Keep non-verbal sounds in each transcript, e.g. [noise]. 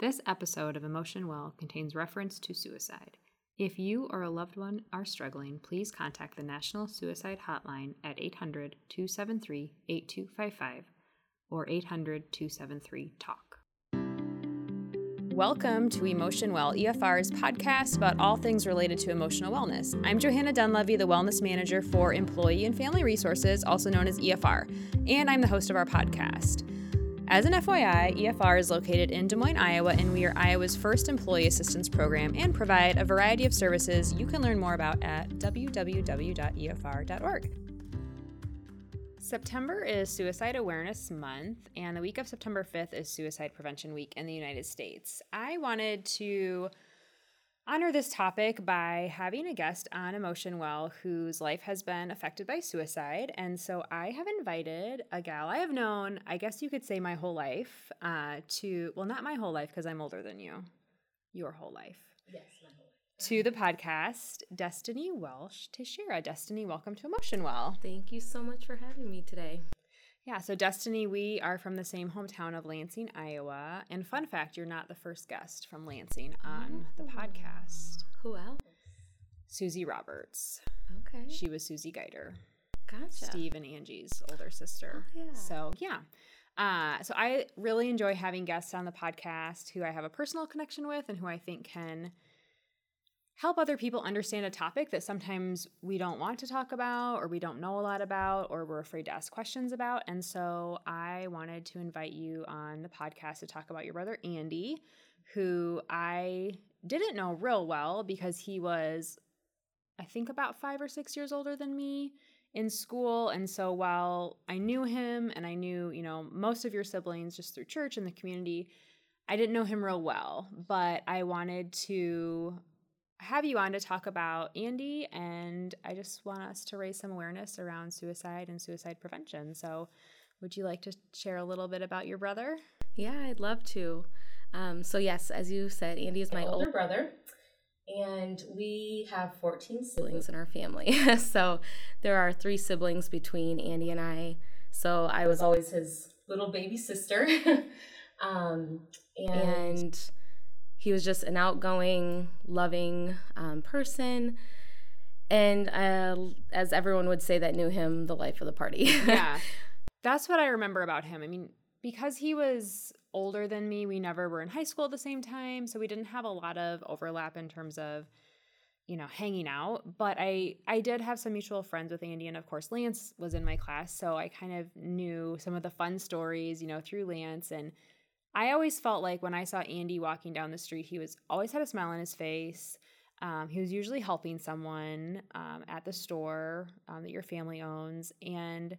This episode of Emotion Well contains reference to suicide. If you or a loved one are struggling, please contact the National Suicide Hotline at 800 273 8255 or 800 273 TALK. Welcome to Emotion Well, EFR's podcast about all things related to emotional wellness. I'm Johanna Dunlevy, the Wellness Manager for Employee and Family Resources, also known as EFR, and I'm the host of our podcast. As an FYI, EFR is located in Des Moines, Iowa, and we are Iowa's first employee assistance program and provide a variety of services you can learn more about at www.efr.org. September is Suicide Awareness Month, and the week of September 5th is Suicide Prevention Week in the United States. I wanted to honor this topic by having a guest on Emotion Well whose life has been affected by suicide. And so I have invited a gal I have known, I guess you could say my whole life, uh, to, well, not my whole life because I'm older than you, your whole life. Yes, my whole life. To the podcast, Destiny Welsh Teixeira. Destiny, welcome to Emotion Well. Thank you so much for having me today. Yeah, so Destiny, we are from the same hometown of Lansing, Iowa. And fun fact, you're not the first guest from Lansing on the podcast. Who else? Susie Roberts. Okay. She was Susie Geider, gotcha. Steve and Angie's older sister. Oh, yeah. So, yeah. Uh, so I really enjoy having guests on the podcast who I have a personal connection with and who I think can help other people understand a topic that sometimes we don't want to talk about or we don't know a lot about or we're afraid to ask questions about. And so I wanted to invite you on the podcast to talk about your brother Andy, who I didn't know real well because he was, I think, about five or six years older than me in school. And so while I knew him and I knew, you know, most of your siblings just through church and the community, I didn't know him real well, but I wanted to have you on to talk about Andy, and I just want us to raise some awareness around suicide and suicide prevention. So, would you like to share a little bit about your brother? Yeah, I'd love to. Um, so, yes, as you said, Andy is my older older brother, and we have 14 siblings. siblings in our family. [laughs] so, there are three siblings between Andy and I. So, I I was was always his little baby sister. [laughs] um, and, and he was just an outgoing, loving um, person. And uh, as everyone would say that knew him, the life of the party. [laughs] yeah. That's what I remember about him. I mean, because he was older than me, we never were in high school at the same time, so we didn't have a lot of overlap in terms of you know, hanging out, but I I did have some mutual friends with Andy and of course Lance was in my class, so I kind of knew some of the fun stories, you know, through Lance and I always felt like when I saw Andy walking down the street, he was always had a smile on his face. Um, he was usually helping someone um, at the store um, that your family owns, and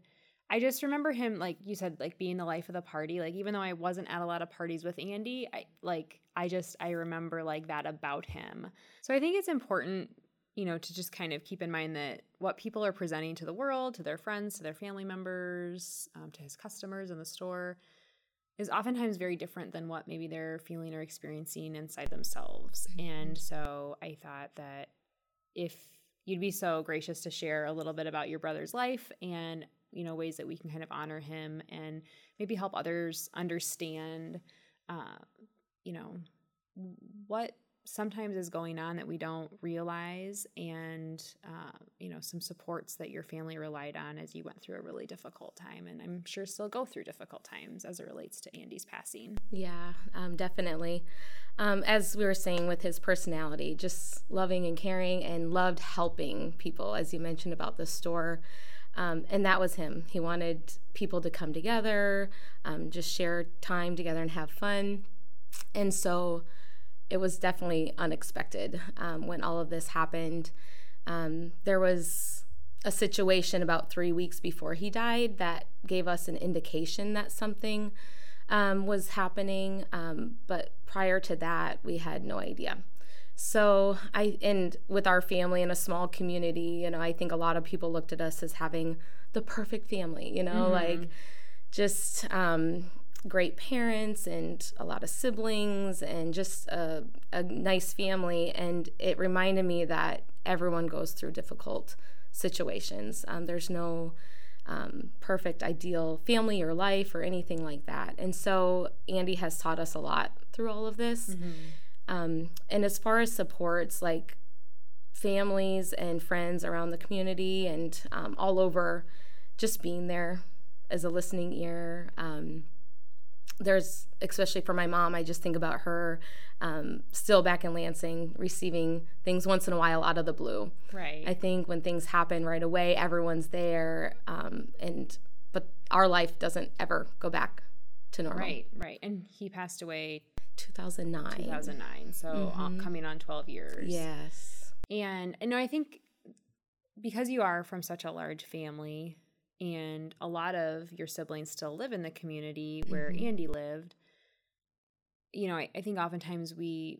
I just remember him, like you said, like being the life of the party. Like even though I wasn't at a lot of parties with Andy, I like I just I remember like that about him. So I think it's important, you know, to just kind of keep in mind that what people are presenting to the world, to their friends, to their family members, um, to his customers in the store, is oftentimes very different than what maybe they're feeling or experiencing inside themselves. And so I thought that if you'd be so gracious to share a little bit about your brother's life and you know ways that we can kind of honor him and maybe help others understand uh, you know what sometimes is going on that we don't realize and uh, you know some supports that your family relied on as you went through a really difficult time and i'm sure still go through difficult times as it relates to andy's passing Yeah, um, definitely. Um, as we were saying with his personality, just loving and caring and loved helping people, as you mentioned about the store. Um, and that was him. He wanted people to come together, um, just share time together and have fun. And so it was definitely unexpected um, when all of this happened. Um, there was a situation about three weeks before he died that gave us an indication that something um, was happening. Um, but prior to that, we had no idea. So I and with our family in a small community, you know, I think a lot of people looked at us as having the perfect family, you know, like just um, great parents and a lot of siblings and just a, a nice family. And it reminded me that everyone goes through difficult situations. Um, there's no um, perfect, ideal family or life or anything like that. And so Andy has taught us a lot through all of this. Mm-hmm. Um, and as far as supports, like families and friends around the community and um, all over, just being there as a listening ear. Um, there's, especially for my mom, I just think about her um, still back in Lansing, receiving things once in a while out of the blue. Right. I think when things happen right away, everyone's there, um, and but our life doesn't ever go back to normal. right, right. And he passed away 2009. 2009, so uh, Mhm. coming on 12 years. Yes. And and no, I think because you are from such a large family and a lot of your siblings still live in the community where Mhm. Andy lived, you know, I, I think oftentimes we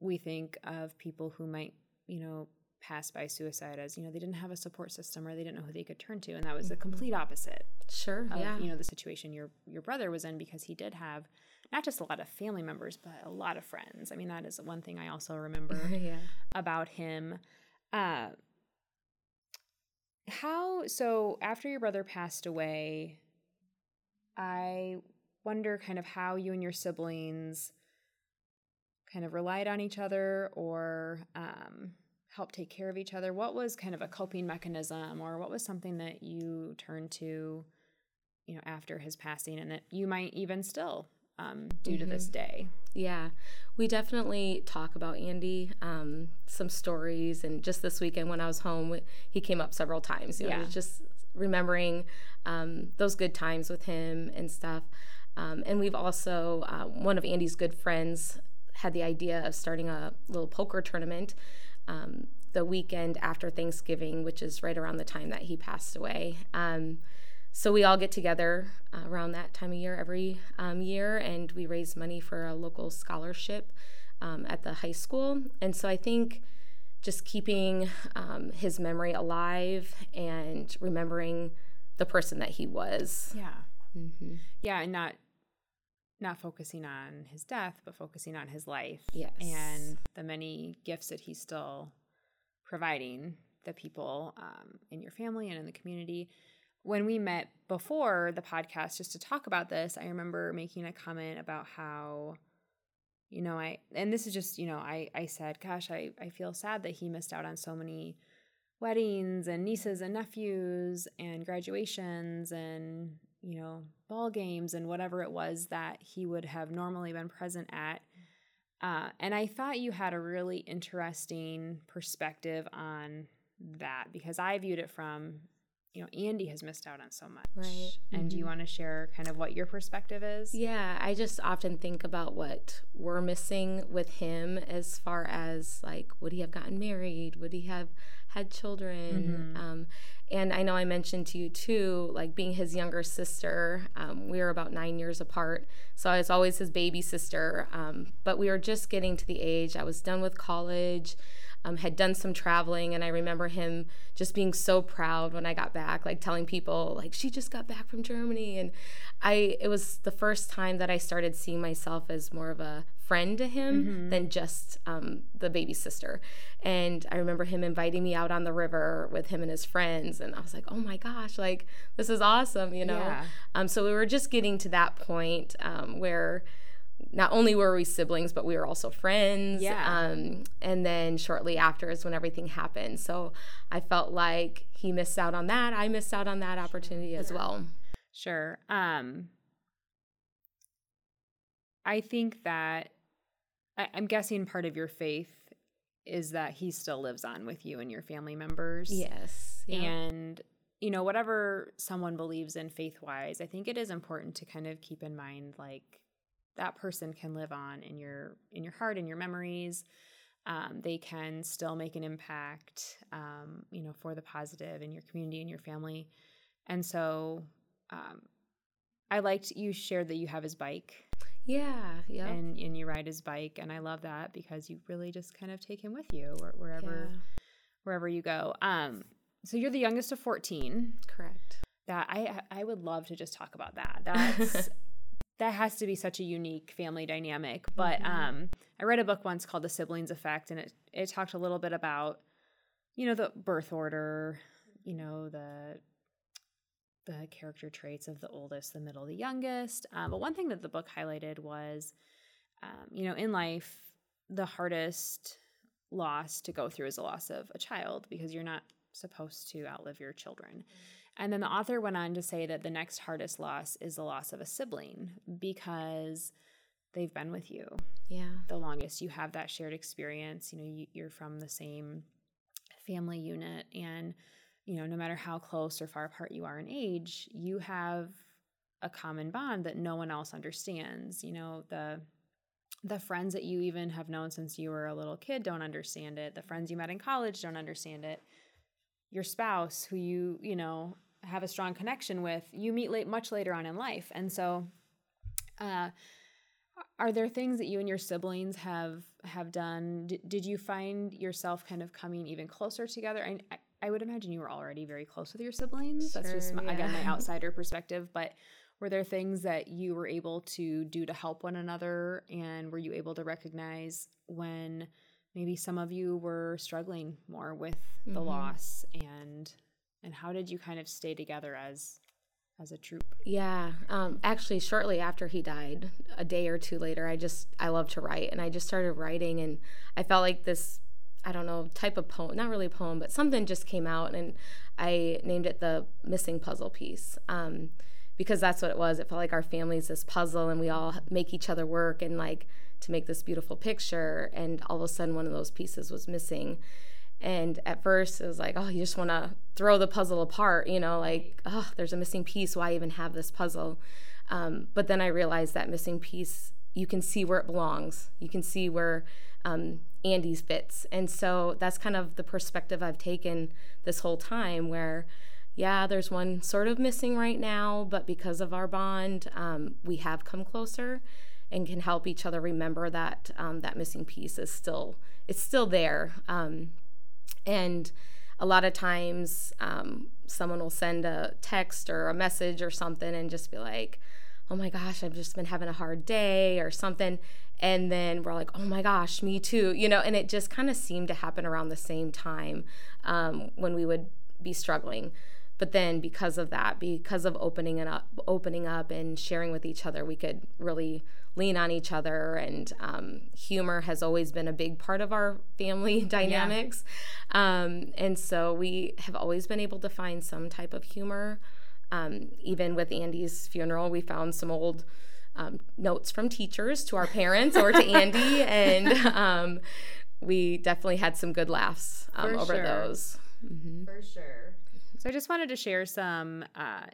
we think of people who might, you know, pass by suicide as, you know, they didn't have a support system or they didn't know who they could turn to. And that was the Mhm. complete opposite Sure. of, yeah. you know, the situation your your brother was in because he did have not just a lot of family members, but a lot of friends. I mean, that is one thing I also remember [laughs] yeah. about him. Uh, how so? After your brother passed away, I wonder kind of how you and your siblings kind of relied on each other or um, helped take care of each other. What was kind of a coping mechanism, or what was something that you turned to, you know, after his passing, and that you might even still um, do to this day? Yeah, we definitely talk about Andy, um, some stories, and just this weekend when I was home, he came up several times. You know, Yeah. just remembering um, those good times with him and stuff. Um, and we've also uh, one of Andy's good friends had the idea of starting a little poker tournament um, the weekend after Thanksgiving, which is right around the time that he passed away. Um, so we all get together uh, around that time of year every um, year, and we raise money for a local scholarship um, at the high school. And so I think just keeping um, his memory alive and remembering the person that he was. Yeah. hmm yeah and not not focusing on his death but focusing on his life Yes. and the many gifts that he's still providing the people um, in your family and in the community when we met before the podcast just to talk about this i remember making a comment about how you know i and this is just you know i i said gosh i i feel sad that he missed out on so many weddings and nieces and nephews and graduations and you know ball games and whatever it was that he would have normally been present at. Uh, and i thought you had a really interesting perspective on that because i viewed it from you know andy has missed out on so much Right. and do you Mhm. want to share kind of what your perspective is Yeah, I just often think about what we're missing with him as far as like, would he have gotten married? Would he have had children? Mhm. Um, and I know I mentioned to you too, like being his younger sister, um, we were about nine years apart. So I was always his baby sister. Um, but we were just getting to the age, I was done with college. Um, had done some traveling and i remember him just being so proud when i got back like telling people like she just got back from germany and i it was the first time that i started seeing myself as more of a friend to him Mhm. than just um, the baby sister and i remember him inviting me out on the river with him and his friends and i was like oh my gosh like this is awesome you know Yeah. um, so we were just getting to that point um, where not only were we siblings, but we were also friends. Yeah. Um, and then shortly after is when everything happened. So I felt like he missed out on that. I missed out on that opportunity as well. Sure. Um, I think that I, I'm guessing part of your faith is that he still lives on with you and your family members. Yes. Yeah. And, you know, whatever someone believes in faith wise, I think it is important to kind of keep in mind like that person can live on in your in your heart and your memories. Um, they can still make an impact, um, you know, for the positive in your community and your family. And so, um, I liked you shared that you have his bike yeah. Yeah. and and you ride his bike, and I love that because you really just kind of take him with you where- wherever Yeah. wherever you go. Um, so you're the youngest of fourteen. Correct. That I I would love to just talk about that. That's [laughs] that has to be such a unique family dynamic. But Mhm. um, I read a book once called The Siblings Effect, and it it talked a little bit about you know the birth order, you know the the character traits of the oldest, the middle, the youngest. Um, but one thing that the book highlighted was, um, you know, in life, the hardest loss to go through is the loss of a child because you're not supposed to outlive your children. And then the author went on to say that the next hardest loss is the loss of a sibling because they've been with you Yeah. the longest. You have that shared experience. You know, you, you're from the same family unit, and you know, no matter how close or far apart you are in age, you have a common bond that no one else understands. You know, the the friends that you even have known since you were a little kid don't understand it. The friends you met in college don't understand it. Your spouse, who you you know have a strong connection with, you meet late much later on in life, and so. Uh, are there things that you and your siblings have have done? D- did you find yourself kind of coming even closer together? I, I- I would imagine you were already very close with your siblings. That's just Sure, my, again my [laughs] outsider perspective. But were there things that you were able to do to help one another? And were you able to recognize when maybe some of you were struggling more with the Mhm. loss and and how did you kind of stay together as as a troop Yeah. Um, actually, shortly after he died, a day or two later, I just, I love to write. And I just started writing. And I felt like this, I don't know, type of poem, not really a poem, but something just came out. And I named it the missing puzzle piece. Um, because that's what it was. It felt like our family's this puzzle and we all make each other work and like to make this beautiful picture. And all of a sudden, one of those pieces was missing. And at first, it was like, oh, you just want to throw the puzzle apart, you know, like, oh, there's a missing piece. Why even have this puzzle? Um, but then I realized that missing piece, you can see where it belongs. You can see where um, Andy's fits. And so that's kind of the perspective I've taken this whole time where, yeah, there's one sort of missing right now, but because of our bond, um, we have come closer and can help each other remember that um, that missing piece is still it's still there. And a lot of times, um, someone will send a text or a message or something and just be like, oh my gosh, I've just been having a hard day or something. And then we're like, oh my gosh, me too, you know, and it just kind of seemed to happen around the same time um, when we would be struggling. But then because of that, because of opening it up, opening up and sharing with each other, we could really lean on each other. And um, humor has always been a big part of our family [laughs] dynamics. Um, and so we have always been able to find some type of humor. Um, even with Andy's funeral, we found some old um, notes from teachers to our parents or to [laughs] Andy, and um, we definitely had some good laughs um, over sure. those. Mhm. For sure. So I just wanted to share some uh,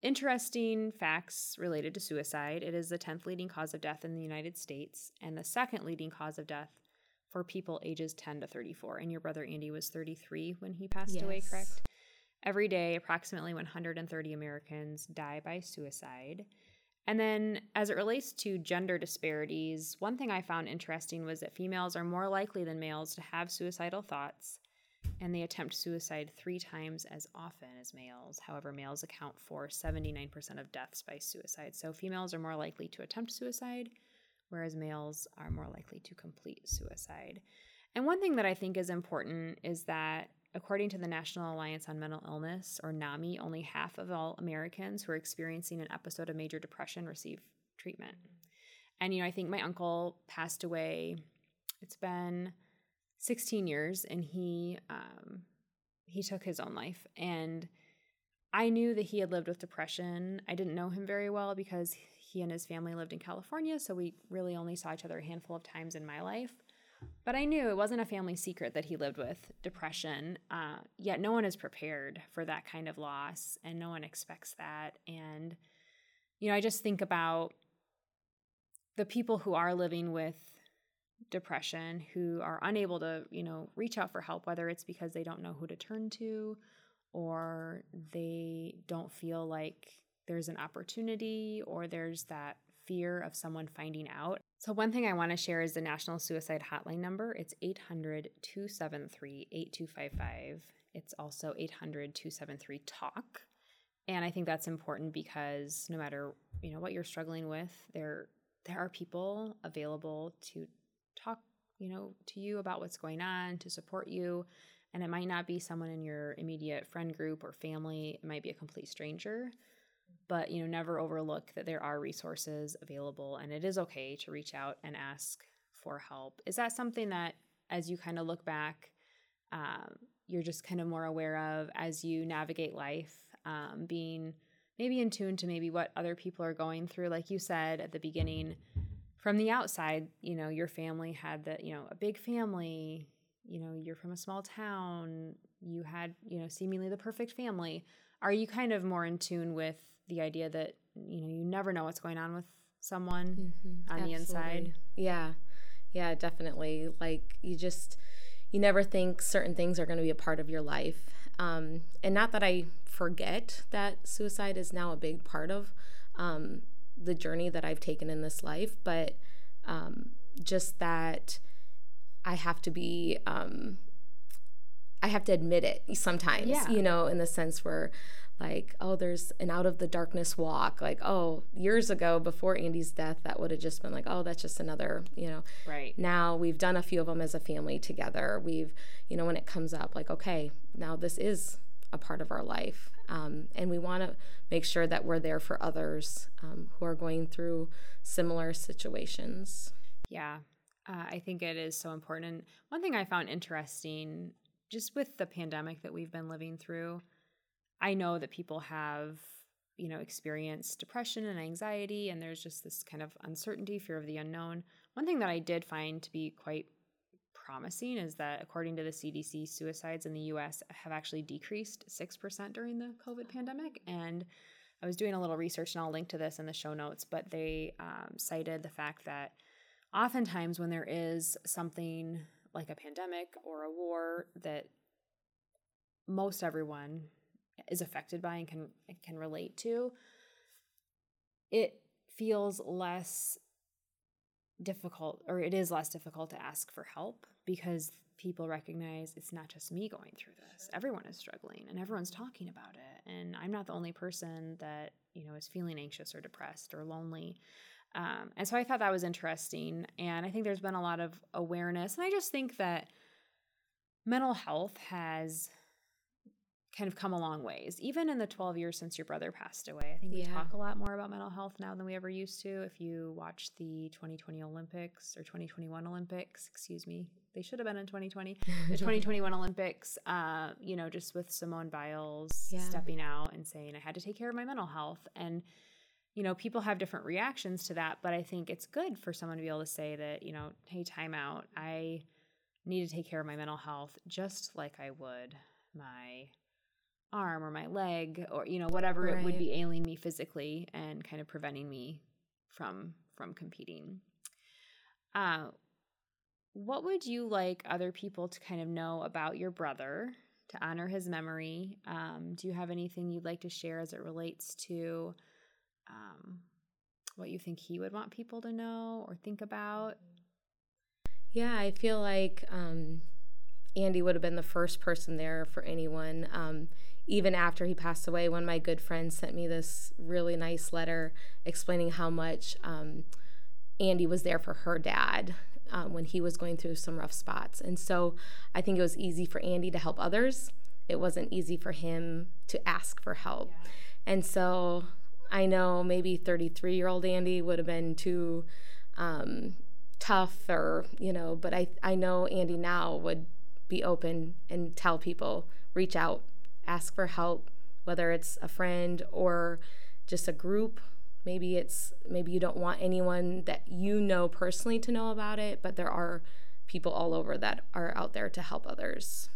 interesting facts related to suicide. It is the 10th leading cause of death in the United States and the second leading cause of death for people ages 10 to 34. And your brother Andy was 33 when he passed away, correct? Every day, approximately 130 Americans die by suicide. And then, as it relates to gender disparities, one thing I found interesting was that females are more likely than males to have suicidal thoughts and they attempt suicide three times as often as males. However, males account for 79% of deaths by suicide. So females are more likely to attempt suicide, whereas males are more likely to complete suicide. And one thing that I think is important is that according to the National Alliance on Mental Illness, or NAMI, only half of all Americans who are experiencing an episode of major depression receive treatment. And, you know, I think my uncle passed away, it's been 16 years and he um, he took his own life and i knew that he had lived with depression. I didn't know him very well because he and his family lived in california so we really only saw each other a handful of times in my life. But i knew it wasn't a family secret that he lived with depression uh, yet no one is prepared for that kind of loss and no one expects that. And you know i just think about the people who are living with depression who are unable to, you know, reach out for help, whether it's because they don't know who to turn to or they don't feel like there's an opportunity or there's that fear of someone finding out. So, one thing I want to share is the National Suicide Hotline number. It's 800 273 8255. It's also 800 273 TALK. And I think that's important because no matter, you know, what you're struggling with, there there are people available to talk, you know, to you about what's going on, to support you. and it might not be someone in your immediate friend group or family, it might be a complete stranger. But you know, never overlook that there are resources available and it is okay to reach out and ask for help. Is that something that as you kind of look back, um, you're just kind of more aware of as you navigate life, um, being maybe in tune to maybe what other people are going through. Like you said at the beginning, from the outside, you know, your family had the, you know, a big family, you know, you're from a small town, you had, you know, seemingly the perfect family. Are you kind of more in tune with the idea that, you know, you never know what's going on with someone mm-hmm. on Absolutely. the inside? Yeah. Yeah, definitely. Like you just, you never think certain things are going to be a part of your life. Um, and not that I forget that suicide is now a big part of um, the journey that I've taken in this life, but um, just that I have to be, um, I have to admit it sometimes, yeah. you know, in the sense where like, oh, there's an out of the darkness walk. Like, oh, years ago before Andy's death, that would have just been like, oh, that's just another, you know. Right. Now we've done a few of them as a family together. We've, you know, when it comes up, like, okay, now this is a part of our life. Um, and we want to make sure that we're there for others um, who are going through similar situations. Yeah, uh, I think it is so important. One thing I found interesting, just with the pandemic that we've been living through, I know that people have, you know, experienced depression and anxiety, and there's just this kind of uncertainty, fear of the unknown. One thing that I did find to be quite promising is that according to the CDC, suicides in the US have actually decreased 6% during the COVID pandemic. And I was doing a little research, and I'll link to this in the show notes, but they um, cited the fact that oftentimes when there is something like a pandemic or a war that most everyone is affected by and can can relate to, it feels less difficult or it is less difficult to ask for help because people recognize it's not just me going through this. Everyone is struggling and everyone's talking about it. And I'm not the only person that, you know, is feeling anxious or depressed or lonely. Um, and so I thought that was interesting. And I think there's been a lot of awareness. And I just think that mental health has kind of come a long ways. Even in the 12 years since your brother passed away, I think we yeah. talk a lot more about mental health now than we ever used to. If you watch the 2020 Olympics or 2021 Olympics, excuse me, they should have been in 2020. [laughs] the 2021 Olympics, uh, you know, just with Simone Biles yeah. stepping out and saying, I had to take care of my mental health. And, you know, people have different reactions to that, but I think it's good for someone to be able to say that, you know, hey, time out. I need to take care of my mental health just like I would my arm or my leg or you know whatever right. it would be ailing me physically and kind of preventing me from from competing. Uh what would you like other people to kind of know about your brother to honor his memory? Um, do you have anything you'd like to share as it relates to um, what you think he would want people to know or think about? Yeah i feel like um, andy would have been the first person there for anyone um, even after he passed away, one of my good friends sent me this really nice letter explaining how much um, Andy was there for her dad um, when he was going through some rough spots. And so I think it was easy for Andy to help others. It wasn't easy for him to ask for help. Yeah. And so I know maybe 33 year old Andy would have been too um, tough or, you know, but I, I know Andy now would be open and tell people, reach out, ask for help, whether it's a friend or just a group. Maybe it's maybe you don't want anyone that you know personally to know about it, but there are people all over that are out there to help others.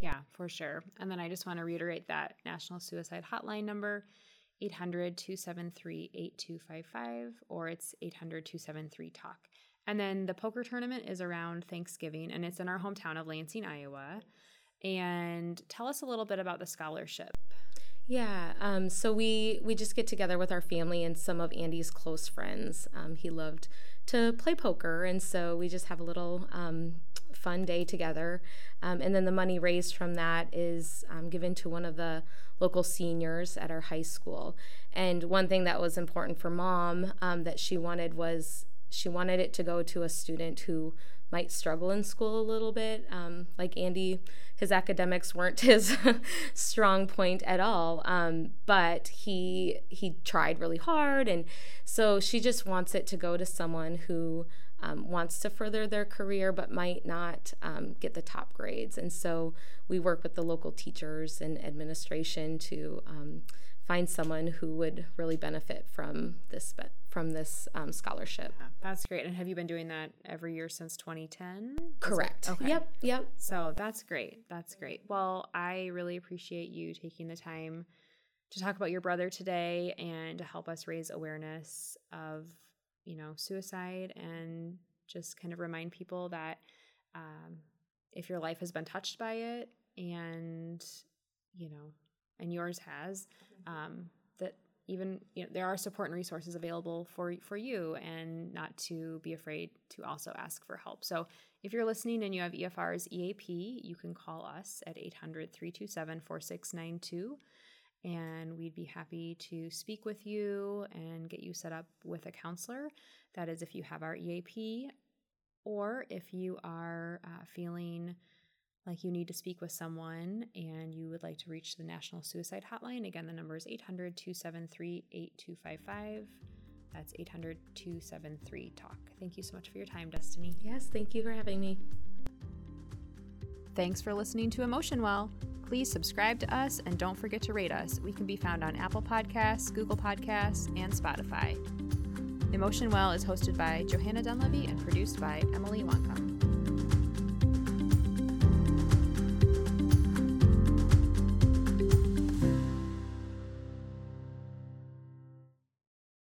Yeah, for sure. And then I just want to reiterate that National Suicide Hotline number 800 273 8255 or it's 800 273 TALK. And then the poker tournament is around Thanksgiving and it's in our hometown of Lansing, Iowa and tell us a little bit about the scholarship. Yeah, um, so we we just get together with our family and some of Andy's close friends. Um, he loved to play poker, and so we just have a little um, fun day together. Um, and then the money raised from that is um, given to one of the local seniors at our high school. And one thing that was important for mom um, that she wanted was she wanted it to go to a student who might struggle in school a little bit. Um, like Andy, his academics weren't [laughs] his strong point at all, um, but he he tried really hard, and so she just wants it to go to someone who um, wants to further their career but might not um, get the top grades. And so we work with the local teachers and administration to um, find someone who would really benefit from this from this um, scholarship. That's great. And have you been doing that every year since 2010? Correct. Okay. Yep. Yep. So that's great. That's great. Well, I really appreciate you taking the time to talk about your brother today and to help us raise awareness of, you know, suicide and just kind of remind people that um, if your life has been touched by it and, you know, and yours has, mm-hmm. um, that even you know there are support and resources available for for you and not to be afraid to also ask for help so if you're listening and you have efr's eap you can call us at 800-327-4692 and we'd be happy to speak with you and get you set up with a counselor that is if you have our eap or if you are uh, feeling like you need to speak with someone and you would like to reach the National Suicide Hotline, again, the number is 800 273 8255. That's 800 273 TALK. Thank you so much for your time, Destiny. Yes, thank you for having me. Thanks for listening to Emotion Well. Please subscribe to us and don't forget to rate us. We can be found on Apple Podcasts, Google Podcasts, and Spotify. Emotion Well is hosted by Johanna Dunleavy and produced by Emily Wancombe.